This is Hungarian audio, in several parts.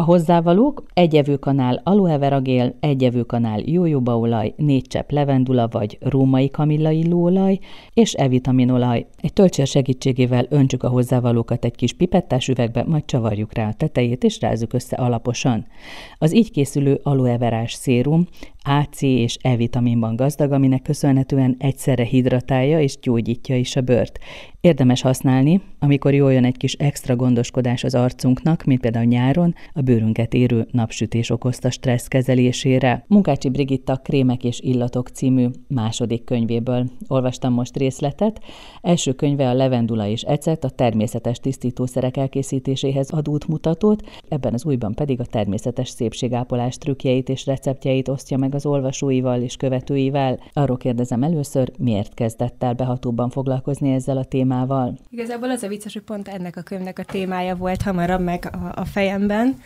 A hozzávalók egy evőkanál aloe vera gél, egy evőkanál jójóbaolaj, négy csepp levendula vagy római kamilla illóolaj és E-vitaminolaj. Egy töltsér segítségével öntsük a hozzávalókat egy kis pipettás üvegbe, majd csavarjuk rá a tetejét és rázzuk össze alaposan. Az így készülő aloe verás szérum A, C és E-vitaminban gazdag, aminek köszönhetően egyszerre hidratálja és gyógyítja is a bőrt. Érdemes használni, amikor jól jön egy kis extra gondoskodás az arcunknak, mint például nyáron, a bőrünket érő napsütés okozta stressz kezelésére. Munkácsi Brigitta Krémek és illatok című második könyvéből olvastam most részletet. Első könyve a Levendula és Ecet, a természetes tisztítószerek elkészítéséhez ad útmutatót, ebben az újban pedig a természetes szépségápolás trükkjeit és receptjeit osztja meg az olvasóival és követőivel. Arról kérdezem először, miért kezdett el behatóban foglalkozni ezzel a témával? Igazából az a vicces, hogy pont ennek a könyvnek a témája volt hamarabb meg a, a fejemben.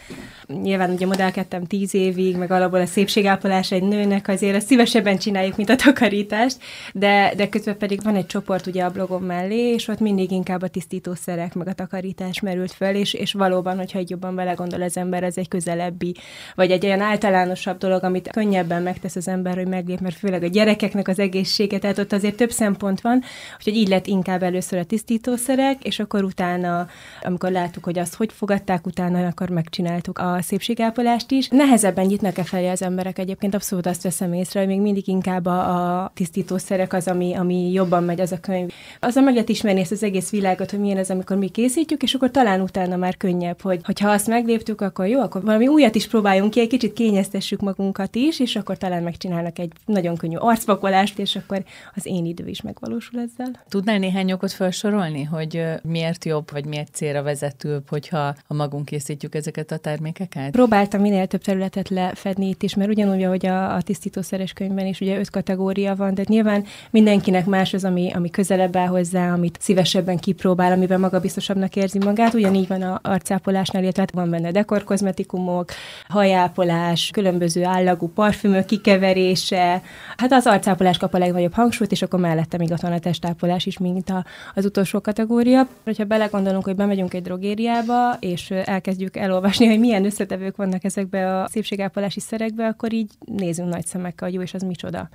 Nyilván ugye modellkedtem tíz évig, meg alapból a szépségápolás egy nőnek azért azt szívesebben csináljuk, mint a takarítást, de, de közben pedig van egy csoport ugye a blogom mellé, és ott mindig inkább a tisztítószerek, meg a takarítás merült föl, és, és valóban, hogyha egy jobban belegondol az ember, ez egy közelebbi, vagy egy olyan általánosabb dolog, amit könnyebben megtesz az ember, hogy meglép, mert főleg a gyerekeknek az egészsége, tehát ott azért több szempont van, úgyhogy így lett inkább először a tisztítószerek, és akkor utána, amikor láttuk, hogy azt hogy fogadták utána, akkor megcsináltuk a szépségápolást is. Nehezebben nyitnak-e felé az emberek egyébként, abszolút azt veszem észre, hogy még mindig inkább a, a tisztítószerek az, ami, ami jobban megy az a könyv. a meg lehet ismerni ezt az egész világot, hogy milyen ez, amikor mi készítjük, és akkor talán utána már könnyebb, hogy ha azt megléptük, akkor jó, akkor valami újat is próbáljunk ki, egy kicsit kényeztessük magunkat is, és akkor talán megcsinálnak egy nagyon könnyű arcpakolást, és akkor az én idő is megvalósul ezzel. Tudnál néhány okot felsorolni, hogy miért jobb, vagy miért célra vezetőbb, hogyha a magunk készítjük ezeket a termékeket? Próbáltam minél több területet lefedni itt is, mert ugyanúgy, ahogy a, a tisztítószeres könyvben is, ugye öt kategória van, de nyilván mindenkinek más az, ami, ami közelebb áll hozzá, amit szívesebben kipróbál, amiben maga biztosabbnak érzi magát. Ugyanígy van a arcápolásnál, illetve van benne dekorkozmetikumok, hajápolás, különböző állagú parfümök kikeverése. Hát az arcápolás kap a legnagyobb hangsúlyt, és akkor mellette még ott van a testápolás is, mint a, az utolsó kategória. Ha belegondolunk, hogy bemegyünk egy drogériába, és elkezdjük elolvasni, hogy milyen összetevők vannak ezekbe a szépségápolási szerekbe, akkor így nézünk nagy szemekkel, hogy jó, és az micsoda.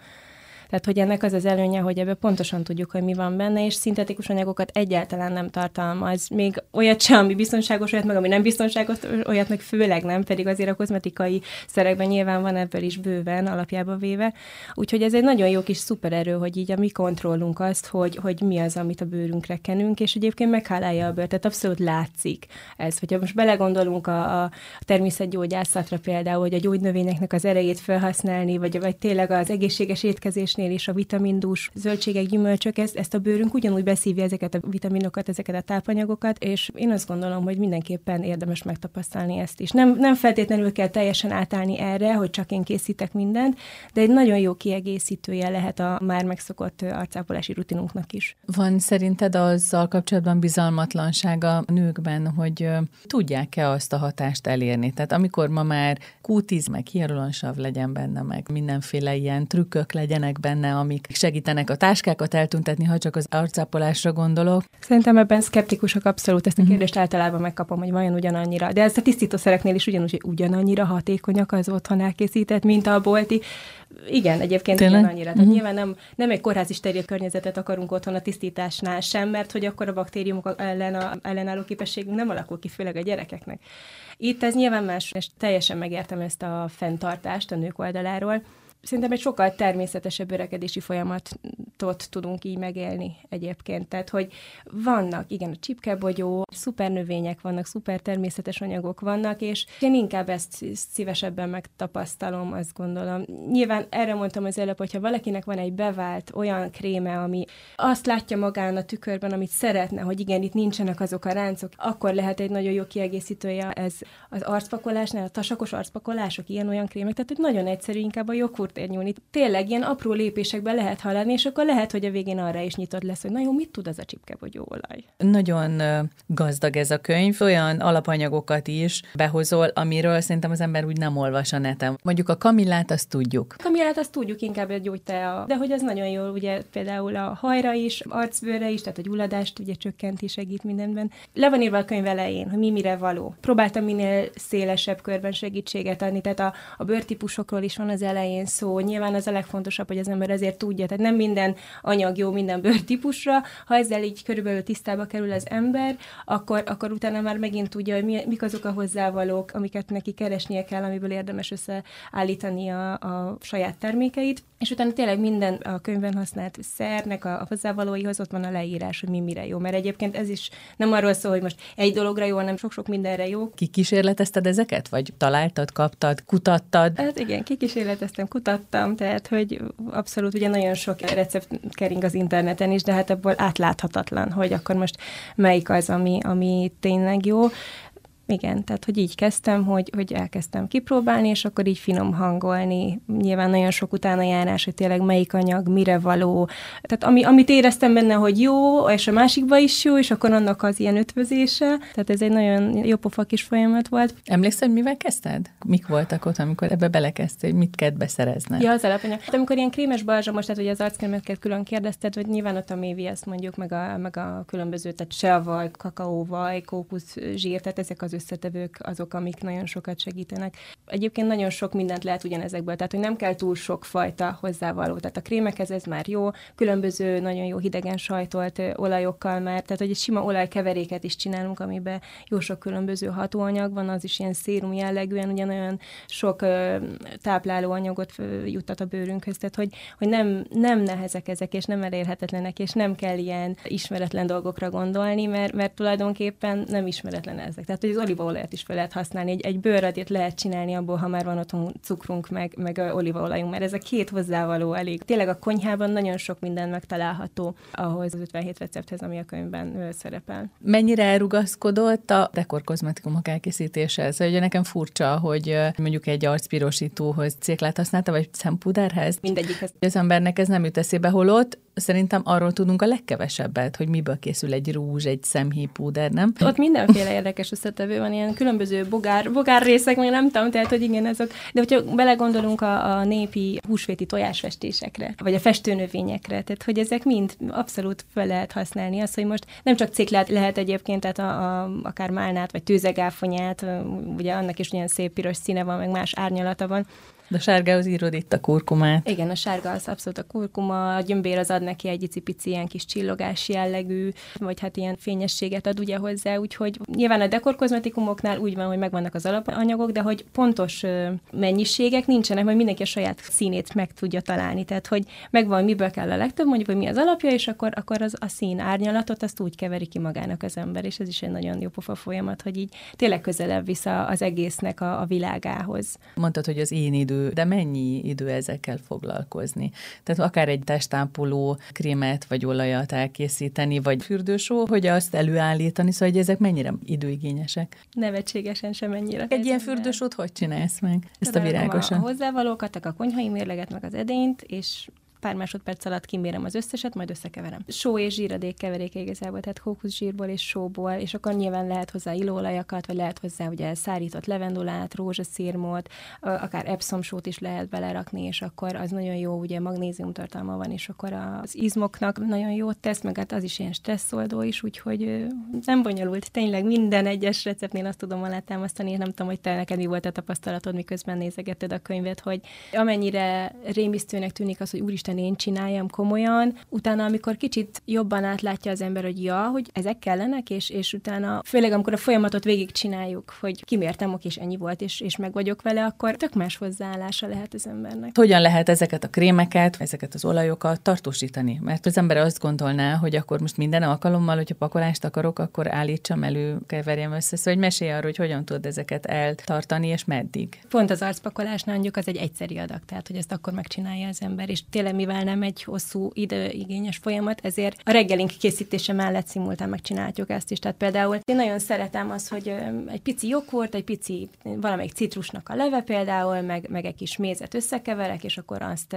Tehát, hogy ennek az az előnye, hogy ebbe pontosan tudjuk, hogy mi van benne, és szintetikus anyagokat egyáltalán nem tartalmaz. Még olyat sem, ami biztonságos, olyat meg, ami nem biztonságos, olyat meg főleg nem, pedig azért a kozmetikai szerekben nyilván van ebből is bőven, alapjába véve. Úgyhogy ez egy nagyon jó kis szupererő, hogy így a mi kontrollunk azt, hogy, hogy mi az, amit a bőrünkre kenünk, és egyébként meghálálja a bőrt, tehát abszolút látszik ez. Hogyha most belegondolunk a, a természetgyógyászatra például, hogy a gyógynövényeknek az erejét felhasználni, vagy, vagy tényleg az egészséges étkezés ételeknél és a vitamindús zöldségek, gyümölcsök, ezt, ezt a bőrünk ugyanúgy beszívja ezeket a vitaminokat, ezeket a tápanyagokat, és én azt gondolom, hogy mindenképpen érdemes megtapasztalni ezt is. Nem, nem feltétlenül kell teljesen átállni erre, hogy csak én készítek mindent, de egy nagyon jó kiegészítője lehet a már megszokott arcápolási rutinunknak is. Van szerinted azzal kapcsolatban bizalmatlanság a nőkben, hogy tudják-e azt a hatást elérni? Tehát amikor ma már kútiz, meg hialuronsav legyen benne, meg mindenféle ilyen trükkök legyenek benne, benne, amik segítenek a táskákat eltüntetni, ha csak az arcápolásra gondolok. Szerintem ebben szkeptikusok abszolút ezt a mhm. kérdést általában megkapom, hogy vajon ugyanannyira. De ez a tisztítószereknél is ugyanúgy, hogy ugyanannyira hatékonyak az otthon elkészített, mint a bolti. Igen, egyébként Tényleg? ugyanannyira. Tehát uh-huh. nyilván nem, nem egy kórházi steril környezetet akarunk otthon a tisztításnál sem, mert hogy akkor a baktériumok ellen a ellenálló képességünk nem alakul ki, főleg a gyerekeknek. Itt ez nyilván más, és teljesen megértem ezt a fenntartást a nők oldaláról szerintem egy sokkal természetesebb öregedési folyamatot tudunk így megélni egyébként. Tehát, hogy vannak, igen, a csipkebogyó, szuper növények vannak, szuper természetes anyagok vannak, és én inkább ezt szívesebben megtapasztalom, azt gondolom. Nyilván erre mondtam az előbb, hogyha valakinek van egy bevált olyan kréme, ami azt látja magán a tükörben, amit szeretne, hogy igen, itt nincsenek azok a ráncok, akkor lehet egy nagyon jó kiegészítője ez az arcpakolásnál, a tasakos arcpakolások, ilyen-olyan krémek, tehát hogy nagyon egyszerű, inkább a joghurt sportért nyúlni. Tényleg ilyen apró lépésekben lehet haladni, és akkor lehet, hogy a végén arra is nyitott lesz, hogy na jó, mit tud az a csipkebogyóolaj? Nagyon gazdag ez a könyv, olyan alapanyagokat is behozol, amiről szerintem az ember úgy nem olvas a neten. Mondjuk a kamillát azt tudjuk. A kamillát azt tudjuk inkább egy gyógytea, de hogy az nagyon jó, ugye például a hajra is, arcbőrre is, tehát a gyulladást ugye csökkenti, segít mindenben. Le van írva a könyv elején, hogy mi mire való. Próbáltam minél szélesebb körben segítséget adni, tehát a, a bőrtípusokról is van az elején szó. Nyilván az a legfontosabb, hogy az ember ezért tudja, tehát nem minden anyag jó minden bőrtípusra. Ha ezzel így körülbelül tisztába kerül az ember, akkor, akkor utána már megint tudja, hogy mi, mik azok a hozzávalók, amiket neki keresnie kell, amiből érdemes összeállítani a, a saját termékeit. És utána tényleg minden a könyvben használt szernek a, a hozzávalóihoz ott van a leírás, hogy mi mire jó. Mert egyébként ez is nem arról szól, hogy most egy dologra jó, hanem sok-sok mindenre jó. Kikísérletezted ezeket? Vagy találtad, kaptad, kutattad? Hát igen, kikísérleteztem, kutattam, tehát hogy abszolút ugye nagyon sok recept kering az interneten is, de hát ebből átláthatatlan, hogy akkor most melyik az, ami, ami tényleg jó. Igen, tehát hogy így kezdtem, hogy, hogy elkezdtem kipróbálni, és akkor így finom hangolni. Nyilván nagyon sok utána járás, hogy tényleg melyik anyag, mire való. Tehát ami, amit éreztem benne, hogy jó, és a másikba is jó, és akkor annak az ilyen ötvözése. Tehát ez egy nagyon jó pofa kis folyamat volt. Emlékszel, hogy mivel kezdted? Mik voltak ott, amikor ebbe belekezdtél, mit kellett beszerezni? Ja, az alapanyag. Hát amikor ilyen krémes most, tehát hogy az arckrémeket külön kérdezted, hogy nyilván ott a mévi, ezt mondjuk, meg a, meg a különböző, tehát se a vaj, kakaóvaj, kókusz zsír, tehát ezek az összetevők azok, amik nagyon sokat segítenek. Egyébként nagyon sok mindent lehet ugyanezekből, tehát hogy nem kell túl sok fajta hozzávaló. Tehát a krémekhez ez már jó, különböző nagyon jó hidegen sajtolt olajokkal már, tehát hogy egy sima olajkeveréket is csinálunk, amiben jó sok különböző hatóanyag van, az is ilyen szérum jellegűen, ugye nagyon sok tápláló anyagot juttat a bőrünkhöz, tehát hogy, hogy nem, nem nehezek ezek, és nem elérhetetlenek, és nem kell ilyen ismeretlen dolgokra gondolni, mert, mert tulajdonképpen nem ismeretlen ezek. Tehát, hogy az olívaolajat is fel lehet használni. Egy, egy bőrradét lehet csinálni abból, ha már van otthon cukrunk, meg, meg olívaolajunk, mert ez a két hozzávaló elég. Tényleg a konyhában nagyon sok minden megtalálható ahhoz az 57 recepthez, ami a könyvben szerepel. Mennyire elrugaszkodott a dekorkozmetikumok elkészítéséhez? Ugye nekem furcsa, hogy mondjuk egy arcpirosítóhoz céklát használta, vagy szempuderhez. Mindegyikhez. Az embernek ez nem jut eszébe, holott szerintem arról tudunk a legkevesebbet, hogy miből készül egy rúzs, egy szemhípúder, nem? Ott mindenféle érdekes összetevő van, ilyen különböző bogár, bogár részek, még nem tudom, tehát hogy igen, azok. De hogyha belegondolunk a, a népi húsvéti tojásfestésekre, vagy a festőnövényekre, tehát hogy ezek mind abszolút fel lehet használni. Az, hogy most nem csak ciklát lehet egyébként, tehát a, a, akár málnát, vagy tőzegáfonyát, ugye annak is olyan szép piros színe van, meg más árnyalata van, de a sárgához írod itt a kurkumát. Igen, a sárga az abszolút a kurkuma, a gyömbér az ad neki egy icipici ilyen kis csillogás jellegű, vagy hát ilyen fényességet ad ugye hozzá, úgyhogy nyilván a dekorkozmetikumoknál úgy van, hogy megvannak az alapanyagok, de hogy pontos mennyiségek nincsenek, mert mindenki a saját színét meg tudja találni. Tehát, hogy megvan, miből kell a legtöbb, mondjuk, hogy mi az alapja, és akkor, akkor az, a szín árnyalatot azt úgy keveri ki magának az ember, és ez is egy nagyon jó pofa folyamat, hogy így tényleg közelebb vissza az egésznek a, a világához. Mondtad, hogy az én idő de mennyi idő ezekkel foglalkozni? Tehát akár egy testápoló krémet vagy olajat elkészíteni, vagy fürdősó, hogy azt előállítani, szóval hogy ezek mennyire időigényesek? Nevetségesen sem mennyire. Egy ilyen fürdősót hogy csinálsz meg? Ezt a virágosan? A hozzávalókat, a konyhai mérleget, meg az edényt, és pár másodperc alatt kimérem az összeset, majd összekeverem. Só és zsíradék keveréke igazából, tehát kókuszsírból és sóból, és akkor nyilván lehet hozzá illóolajakat, vagy lehet hozzá ugye szárított levendulát, rózsaszírmot, akár epsom sót is lehet belerakni, és akkor az nagyon jó, ugye magnézium tartalma van, és akkor az izmoknak nagyon jót tesz, meg hát az is ilyen stresszoldó is, úgyhogy nem bonyolult. Tényleg minden egyes receptnél azt tudom alátámasztani, és nem tudom, hogy te neked mi volt a tapasztalatod, miközben nézegetted a könyvet, hogy amennyire rémisztőnek tűnik az, hogy úristen, úristen, én csináljam komolyan. Utána, amikor kicsit jobban átlátja az ember, hogy ja, hogy ezek kellenek, és, és utána, főleg amikor a folyamatot végig csináljuk, hogy kimértem, és ennyi volt, és, és meg vagyok vele, akkor tök más hozzáállása lehet az embernek. Hogyan lehet ezeket a krémeket, ezeket az olajokat tartósítani? Mert az ember azt gondolná, hogy akkor most minden alkalommal, hogyha pakolást akarok, akkor állítsam elő, keverjem össze. Szóval, hogy mesélj arról, hogy hogyan tudod ezeket eltartani, és meddig. Pont az arcpakolásnál mondjuk az egy egyszeri adag, tehát hogy ezt akkor megcsinálja az ember, és tényleg mivel nem egy hosszú időigényes folyamat, ezért a reggelink készítése mellett szimultán megcsináljuk ezt is. Tehát például én nagyon szeretem az, hogy egy pici joghurt, egy pici valamelyik citrusnak a leve például, meg, meg egy kis mézet összekeverek, és akkor azt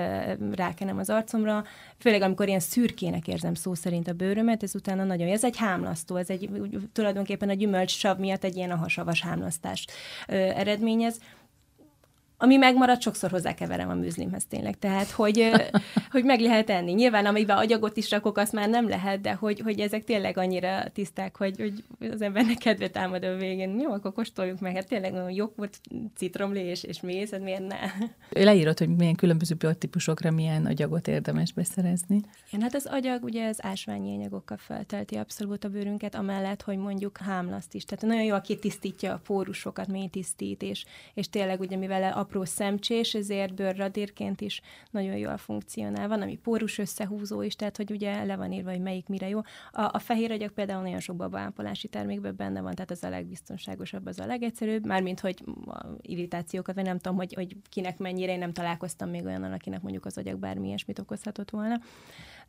rákenem az arcomra. Főleg amikor ilyen szürkének érzem szó szerint a bőrömet, ez utána nagyon, ez egy hámlasztó, ez egy tulajdonképpen a gyümölcsav miatt egy ilyen a hasavas hámlasztást eredményez ami megmarad, sokszor hozzákeverem a műzlimhez tényleg. Tehát, hogy, hogy meg lehet enni. Nyilván, amiben agyagot is rakok, azt már nem lehet, de hogy, hogy ezek tényleg annyira tiszták, hogy, hogy az embernek kedve támad a végén. Jó, akkor kóstoljuk meg. Hát tényleg volt citromlé és, és méz, hát miért ne? Leírod, hogy milyen különböző biotípusokra milyen agyagot érdemes beszerezni. Igen, hát az agyag ugye az ásványi anyagokkal feltelti abszolút a bőrünket, amellett, hogy mondjuk hámlaszt is. Tehát nagyon jó, aki tisztítja a pórusokat, mély tisztít, és, és tényleg ugye mivel a apró szemcsés, ezért bőrradírként is nagyon jól funkcionál. Van, ami pórus összehúzó is, tehát hogy ugye le van írva, hogy melyik mire jó. A, a fehér agyak például nagyon sok babaápolási termékben benne van, tehát az a legbiztonságosabb, az a legegyszerűbb, mármint, hogy irritációkat, vagy nem tudom, hogy, hogy kinek mennyire, én nem találkoztam még olyan, akinek mondjuk az agyak bármi ilyesmit okozhatott volna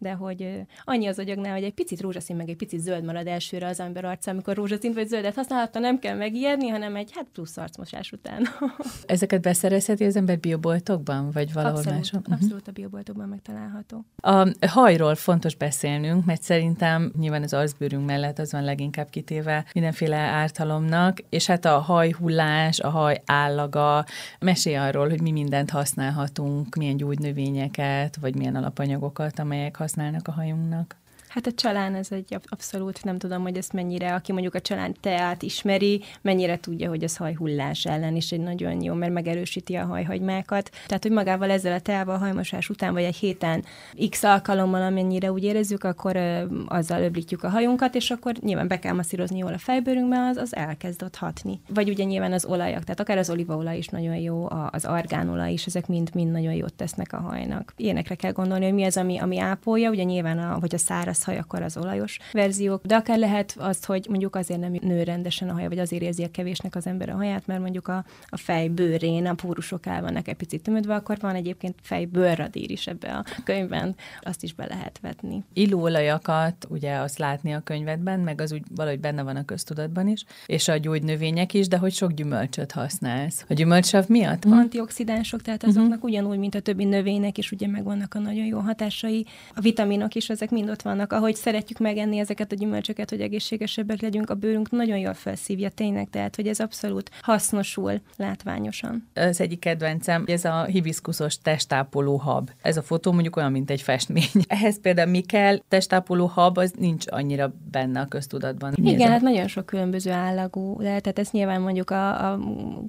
de hogy annyi az agyagnál, hogy egy picit rózsaszín, meg egy picit zöld marad elsőre az ember arca, amikor rózsaszínt vagy zöldet használhatta, nem kell megijedni, hanem egy hát plusz arcmosás után. Ezeket beszerezheti az ember bioboltokban, vagy valahol abszolút, máshol? Mhm. Abszolút a bioboltokban megtalálható. A hajról fontos beszélnünk, mert szerintem nyilván az arcbőrünk mellett az van leginkább kitéve mindenféle ártalomnak, és hát a hajhullás, a haj állaga, mesél arról, hogy mi mindent használhatunk, milyen gyógynövényeket, vagy milyen alapanyagokat, amelyek használnak a hajunknak. Hát a csalán ez egy abszolút, nem tudom, hogy ezt mennyire, aki mondjuk a csalán teát ismeri, mennyire tudja, hogy az hajhullás ellen is egy nagyon jó, mert megerősíti a hajhagymákat. Tehát, hogy magával ezzel a teával, hajmosás után, vagy egy héten x alkalommal, amennyire úgy érezzük, akkor ö, azzal öblítjük a hajunkat, és akkor nyilván be kell masszírozni jól a fejbőrünkbe, az, az elkezd ott hatni. Vagy ugye nyilván az olajak, tehát akár az olívaolaj is nagyon jó, az argánolaj is, ezek mind-mind nagyon jót tesznek a hajnak. Ilyenekre kell gondolni, hogy mi az, ami, ami ápolja, ugye nyilván, a, hogy a száraz haj, akkor az olajos verziók, de akár lehet az, hogy mondjuk azért nem nő rendesen a haja, vagy azért érzi a kevésnek az ember a haját, mert mondjuk a, a fej bőrén a pórusok el vannak egy picit tömödve, akkor van egyébként fej bőrradír is ebbe a könyvben, azt is be lehet vetni. Illóolajakat ugye azt látni a könyvedben, meg az úgy valahogy benne van a köztudatban is, és a gyógynövények is, de hogy sok gyümölcsöt használsz. A gyümölcsav miatt van? Antioxidánsok, tehát azoknak uh-huh. ugyanúgy, mint a többi növénynek is ugye megvannak a nagyon jó hatásai. A vitaminok is, ezek mind ott vannak ahogy szeretjük megenni ezeket a gyümölcsöket, hogy egészségesebbek legyünk, a bőrünk nagyon jól felszívja tényleg, tehát hogy ez abszolút hasznosul látványosan. Az egyik kedvencem, ez a hibiszkuszos testápoló hab. Ez a fotó mondjuk olyan, mint egy festmény. Ehhez például mi kell, testápoló hab, az nincs annyira benne a köztudatban. Mi Igen, hát nagyon sok különböző állagú lehet, tehát ezt nyilván mondjuk a, a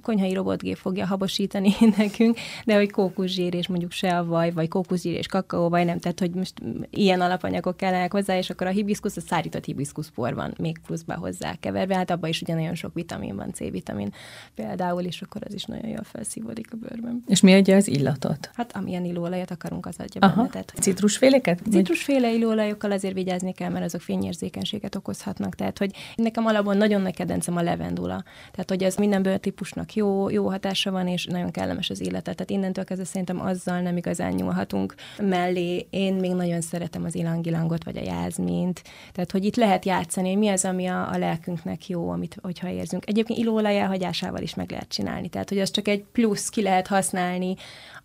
konyhai robotgép fogja habosítani nekünk, de hogy kókuszsír és mondjuk se a vaj, vagy kókuszsír és vagy nem, tehát hogy most ilyen alapanyagok kellenek hozzá, és akkor a hibiszkusz, a szárított hibiszkuszpor van még pluszba hozzá keverve, hát abban is ugye nagyon sok vitamin van, C-vitamin például, és akkor az is nagyon jól felszívódik a bőrben. És mi adja az illatot? Hát amilyen illóolajat akarunk, az adja Aha. benne. Tehát, Citrusféleket? Citrusféle illóolajokkal azért vigyázni kell, mert azok fényérzékenységet okozhatnak. Tehát, hogy nekem alapból nagyon nagy kedvencem a levendula. Tehát, hogy ez minden bőrtípusnak jó, jó hatása van, és nagyon kellemes az illata. Tehát innentől kezdve szerintem azzal nem igazán nyúlhatunk mellé. Én még nagyon szeretem az ilangilangot, vagy a jázmint. Tehát, hogy itt lehet játszani, hogy mi az, ami a, a lelkünknek jó, amit, hogyha érzünk. Egyébként illóolaj elhagyásával is meg lehet csinálni. Tehát, hogy az csak egy plusz ki lehet használni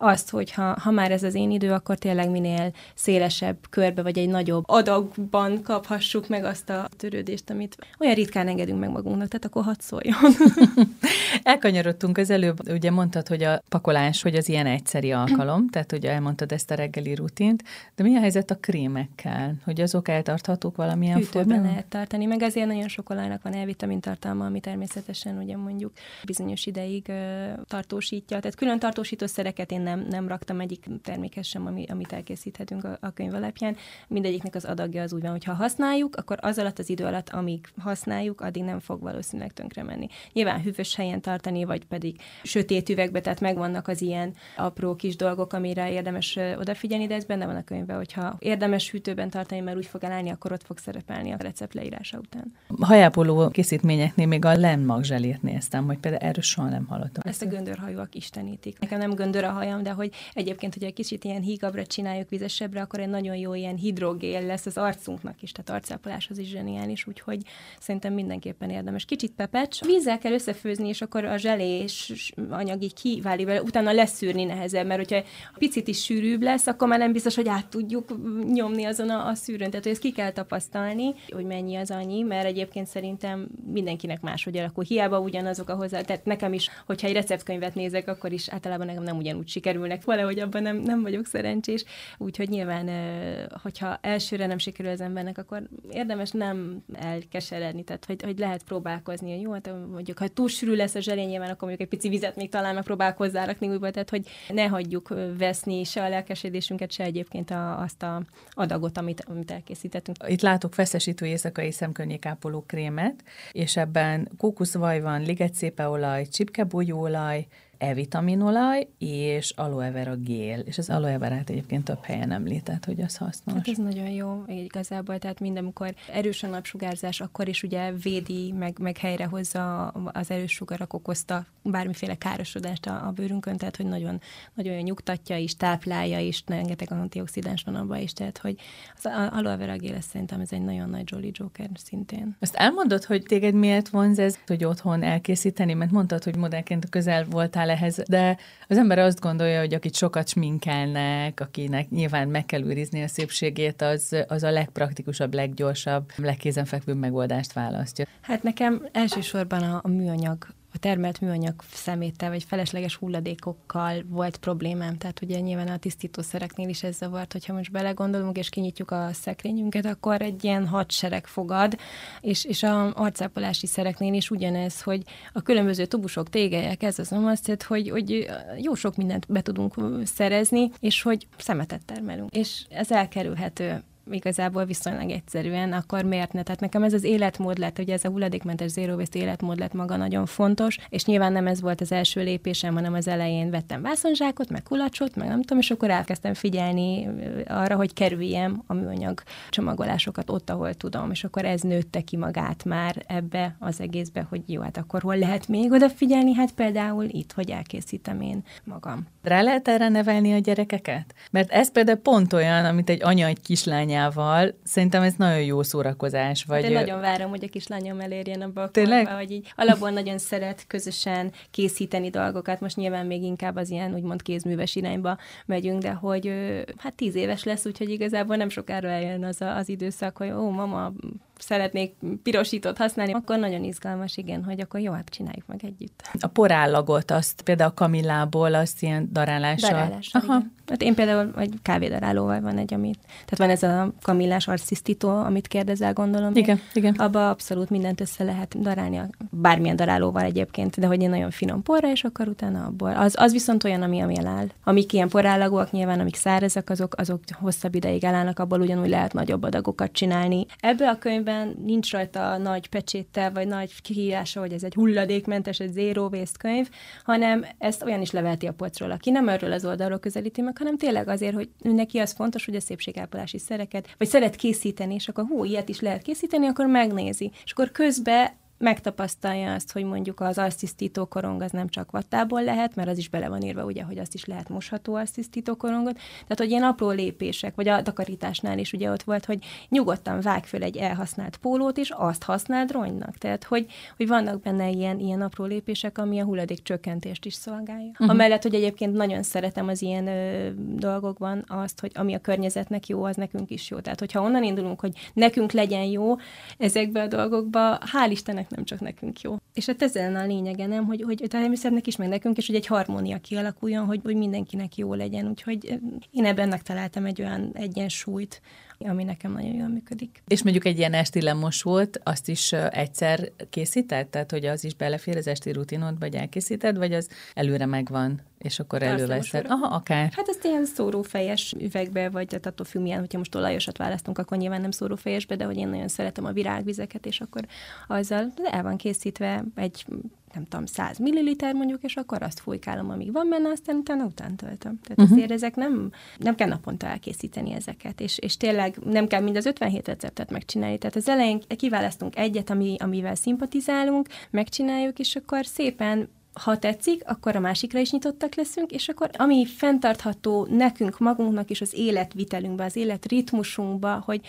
azt, hogy ha, ha már ez az én idő, akkor tényleg minél szélesebb körbe, vagy egy nagyobb adagban kaphassuk meg azt a törődést, amit olyan ritkán engedünk meg magunknak, tehát akkor hadd szóljon. Elkanyarodtunk az előbb, ugye mondtad, hogy a pakolás, hogy az ilyen egyszeri alkalom, tehát hogy elmondtad ezt a reggeli rutint, de mi a helyzet a krémekkel? Hogy azok eltarthatók valamilyen Hűtőben formában? lehet tartani, meg ezért nagyon sok olajnak van elvitamin tartalma, ami természetesen ugye mondjuk bizonyos ideig ö, tartósítja. Tehát külön tartósítószereket én nem, nem raktam egyik termékhez sem, ami, amit elkészíthetünk a, a könyv alapján. Mindegyiknek az adagja az úgy van, hogy ha használjuk, akkor az alatt az idő alatt, amíg használjuk, addig nem fog valószínűleg tönkre menni. Nyilván hűvös helyen tartani, vagy pedig sötét üvegbe, tehát megvannak az ilyen apró kis dolgok, amire érdemes odafigyelni, de ez benne van a könyvben, hogyha érdemes hűtőben tartani, mert úgy fog elállni, akkor ott fog szerepelni a recept leírása után. Hajápoló készítményeknél még a lenmagzselét néztem, hogy például erről soha nem hallottam. Ezt a göndörhajúak istenítik. Nekem nem göndör a hajam, de hogy egyébként, hogy egy kicsit ilyen hígabbra csináljuk vizesebbre, akkor egy nagyon jó ilyen hidrogél lesz az arcunknak is, tehát arcápoláshoz is zseniális, úgyhogy szerintem mindenképpen érdemes. Kicsit pepecs, vízzel kell összefőzni, és akkor a zselés anyag így vele, utána leszűrni nehezebb, mert hogyha picit is sűrűbb lesz, akkor már nem biztos, hogy át tudjuk nyomni azon a, a szűrőn. Tehát, hogy ezt ki kell tapasztalni, hogy mennyi az annyi, mert egyébként szerintem mindenkinek máshogy alakul. Hiába ugyanazok a hozzá, tehát nekem is, hogyha egy receptkönyvet nézek, akkor is általában nekem nem ugyanúgy sikerülnek, valahogy abban nem, nem vagyok szerencsés. Úgyhogy nyilván, hogyha elsőre nem sikerül az embernek, akkor érdemes nem elkeseredni, tehát hogy, hogy lehet próbálkozni, hogy jó, hát mondjuk, ha túl sűrű lesz a zselé, nyilván akkor mondjuk egy pici vizet még talán megpróbál hozzárakni újból, tehát hogy ne hagyjuk veszni se a lelkesedésünket, se egyébként a, azt a adagot, amit, amit elkészítettünk. Itt látok feszesítő éjszakai szemkörnyékápoló krémet, és ebben kókuszvaj van, ligetszépeolaj, csipkebújóolaj, E-vitaminolaj és aloe vera gél, és az aloe verát egyébként több helyen említett, hogy az hasznos. Hát ez nagyon jó igazából, tehát minden, amikor erős a napsugárzás, akkor is ugye védi, meg, meg helyrehozza az erős sugarak okozta bármiféle károsodást a, a bőrünkön, tehát hogy nagyon, nagyon nyugtatja is, táplálja is, rengeteg antioxidáns van abban is, tehát hogy az aloe vera gél szerintem ez egy nagyon nagy Jolly Joker szintén. Azt elmondod, hogy téged miért vonz ez, hogy otthon elkészíteni, mert mondtad, hogy modellként közel voltál ehhez, de az ember azt gondolja, hogy akit sokat sminkelnek, akinek nyilván meg kell őrizni a szépségét, az, az a legpraktikusabb, leggyorsabb, legkézenfekvőbb megoldást választja. Hát nekem elsősorban a, a műanyag a termelt műanyag szeméttel vagy felesleges hulladékokkal volt problémám. Tehát ugye nyilván a tisztítószereknél is ez zavart, hogyha most belegondolunk és kinyitjuk a szekrényünket, akkor egy ilyen hadsereg fogad, és, és a arcápolási szereknél is ugyanez, hogy a különböző tubusok, tégelyek, ez az azt, hogy, hogy jó sok mindent be tudunk szerezni, és hogy szemetet termelünk. És ez elkerülhető igazából viszonylag egyszerűen, akkor miért ne? Tehát nekem ez az életmód lett, hogy ez a hulladékmentes zero waste életmód lett maga nagyon fontos, és nyilván nem ez volt az első lépésem, hanem az elején vettem vászonzsákot, meg kulacsot, meg nem tudom, és akkor elkezdtem figyelni arra, hogy kerüljem a műanyag csomagolásokat ott, ahol tudom, és akkor ez nőtte ki magát már ebbe az egészbe, hogy jó, hát akkor hol lehet még odafigyelni? Hát például itt, hogy elkészítem én magam. Rá lehet erre nevelni a gyerekeket? Mert ez például pont olyan, amit egy anya egy kislányával, szerintem ez nagyon jó szórakozás. Vagy... De nagyon várom, hogy a kislányom elérjen abba a korba, hogy így alapból nagyon szeret közösen készíteni dolgokat. Most nyilván még inkább az ilyen úgymond kézműves irányba megyünk, de hogy hát tíz éves lesz, úgyhogy igazából nem sokára eljön az a, az időszak, hogy ó, mama, szeretnék pirosítót használni, akkor nagyon izgalmas, igen, hogy akkor jó, hát csináljuk meg együtt. A porállagot, azt például a kamillából, azt ilyen darálással. Darálással, Aha. Igen. Hát én például egy kávédarálóval van egy, amit, tehát van ez a kamillás arctisztító, amit kérdezel, gondolom. Igen, én. igen. Abba abszolút mindent össze lehet darálni, bármilyen darálóval egyébként, de hogy egy nagyon finom porra, és akkor utána abból. Az, az viszont olyan, ami, ami eláll. Amik ilyen porállagúak, nyilván, amik szárazak, azok, azok hosszabb ideig elállnak, abból ugyanúgy lehet nagyobb adagokat csinálni. Ebből a könyvben nincs rajta nagy pecséttel, vagy nagy kihívása, hogy ez egy hulladékmentes, egy zero waste könyv, hanem ezt olyan is levelti a polcról, aki nem erről az oldalról közelíti meg, hanem tényleg azért, hogy neki az fontos, hogy a szépségápolási szereket, vagy szeret készíteni, és akkor hú, ilyet is lehet készíteni, akkor megnézi. És akkor közben megtapasztalja azt, hogy mondjuk az arctisztító korong az nem csak vattából lehet, mert az is bele van írva, ugye, hogy azt is lehet mosható arctisztító korongot. Tehát, hogy ilyen apró lépések, vagy a takarításnál is ugye ott volt, hogy nyugodtan vág föl egy elhasznált pólót, és azt használd ronynak. Tehát, hogy, hogy vannak benne ilyen, ilyen apró lépések, ami a hulladék csökkentést is szolgálja. Uh-huh. Amellett, hogy egyébként nagyon szeretem az ilyen ö, dolgokban azt, hogy ami a környezetnek jó, az nekünk is jó. Tehát, hogyha onnan indulunk, hogy nekünk legyen jó ezekbe a dolgokba, hál' Istennek nem csak nekünk jó. És hát ez a lényege, nem, hogy, hogy a természetnek is, meg nekünk is, hogy egy harmónia kialakuljon, hogy, hogy mindenkinek jó legyen. Úgyhogy eh, én ebben megtaláltam egy olyan egyensúlyt, ami nekem nagyon jól működik. És mondjuk egy ilyen esti lemosót, azt is egyszer készített? Tehát, hogy az is belefér az esti rutinodba, vagy elkészíted, vagy az előre megvan és akkor előveszed. Aha, akár. Hát ezt ilyen szórófejes üvegbe, vagy hát attól függ milyen, hogyha most olajosat választunk, akkor nyilván nem szórófejesbe, de hogy én nagyon szeretem a virágvizeket, és akkor azzal el van készítve egy nem tudom, 100 milliliter mondjuk, és akkor azt fújkálom, amíg van benne, aztán utána után töltöm. Tehát uh-huh. azért ezek nem, nem kell naponta elkészíteni ezeket, és, és tényleg nem kell mind az 57 receptet megcsinálni. Tehát az elején kiválasztunk egyet, ami, amivel szimpatizálunk, megcsináljuk, és akkor szépen ha tetszik, akkor a másikra is nyitottak leszünk, és akkor ami fenntartható nekünk magunknak és az életvitelünkbe, az életritmusunkba, hogy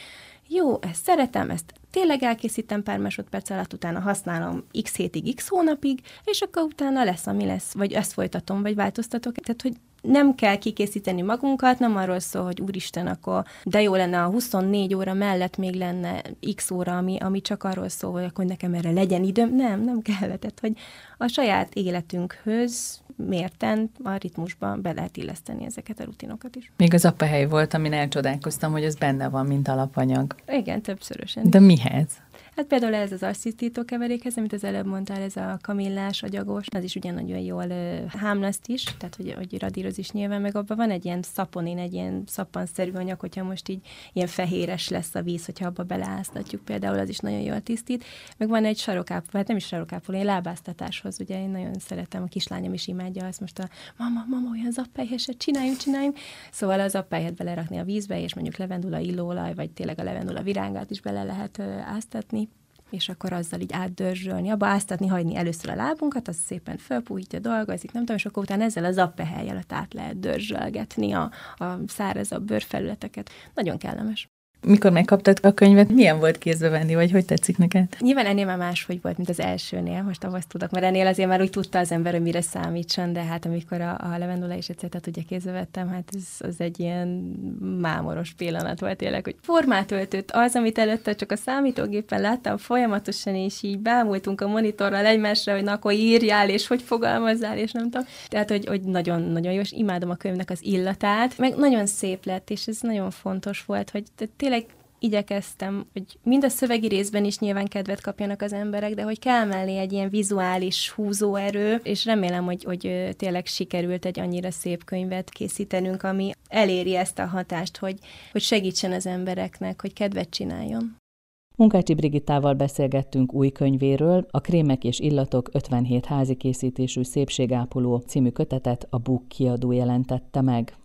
jó, ezt szeretem, ezt tényleg elkészítem pár másodperc alatt, utána használom x hétig, x hónapig, és akkor utána lesz, ami lesz, vagy ezt folytatom, vagy változtatok. Tehát, hogy nem kell kikészíteni magunkat, nem arról szól, hogy úristen, akkor de jó lenne a 24 óra mellett még lenne x óra, ami, ami csak arról szól, hogy akkor nekem erre legyen időm. Nem, nem kellett. Tehát, hogy a saját életünkhöz mérten a ritmusban be lehet illeszteni ezeket a rutinokat is. Még az apahely volt, amin elcsodálkoztam, hogy ez benne van, mint alapanyag. Igen, többszörösen. De mihez? Hát például ez az arcitisztító keverékhez, amit az előbb mondtál, ez a kamillás, agyagos, az is ugyan nagyon jól uh, hámlaszt is, tehát hogy, hogy radíroz is nyilván, meg abban van egy ilyen szaponin, egy ilyen szappanszerű anyag, hogyha most így ilyen fehéres lesz a víz, hogyha abba beleáztatjuk, például az is nagyon jól tisztít. Meg van egy sarokápol, hát nem is sarokápol, én lábáztatáshoz, ugye én nagyon szeretem, a kislányom is imádja azt most a mama, mama, olyan zappelyheset csináljunk, csináljunk. Szóval az zappelyhet belerakni a vízbe, és mondjuk levendula illóolaj, vagy tényleg a levendula virágát is bele lehet uh, áztatni, és akkor azzal így átdörzsölni, abba áztatni, hagyni először a lábunkat, az szépen felpújítja, dolgozik, nem tudom, és akkor utána ezzel az appehelyel át lehet dörzsölgetni a, a szárazabb bőrfelületeket. Nagyon kellemes. Mikor megkaptad a könyvet, milyen volt kézbe venni, vagy hogy tetszik neked? Nyilván ennél már máshogy volt, mint az elsőnél, most ahhoz tudok, mert ennél azért már úgy tudta az ember, hogy mire számítson, de hát amikor a, a levendula és etc. ugye kézbe vettem, hát ez az egy ilyen mámoros pillanat volt tényleg, hogy formát öltött az, amit előtte csak a számítógépen láttam folyamatosan, és így bámultunk a monitorral egymásra, hogy na, akkor írjál, és hogy fogalmazzál, és nem tudom. Tehát, hogy, hogy nagyon-nagyon jó, és imádom a könyvnek az illatát, meg nagyon szép lett, és ez nagyon fontos volt, hogy tényleg igyekeztem, hogy mind a szövegi részben is nyilván kedvet kapjanak az emberek, de hogy kell mellé egy ilyen vizuális húzóerő, és remélem, hogy, hogy tényleg sikerült egy annyira szép könyvet készítenünk, ami eléri ezt a hatást, hogy, hogy segítsen az embereknek, hogy kedvet csináljon. Munkácsi Brigittával beszélgettünk új könyvéről, a Krémek és illatok 57 házi készítésű szépségápoló című kötetet a Buk kiadó jelentette meg.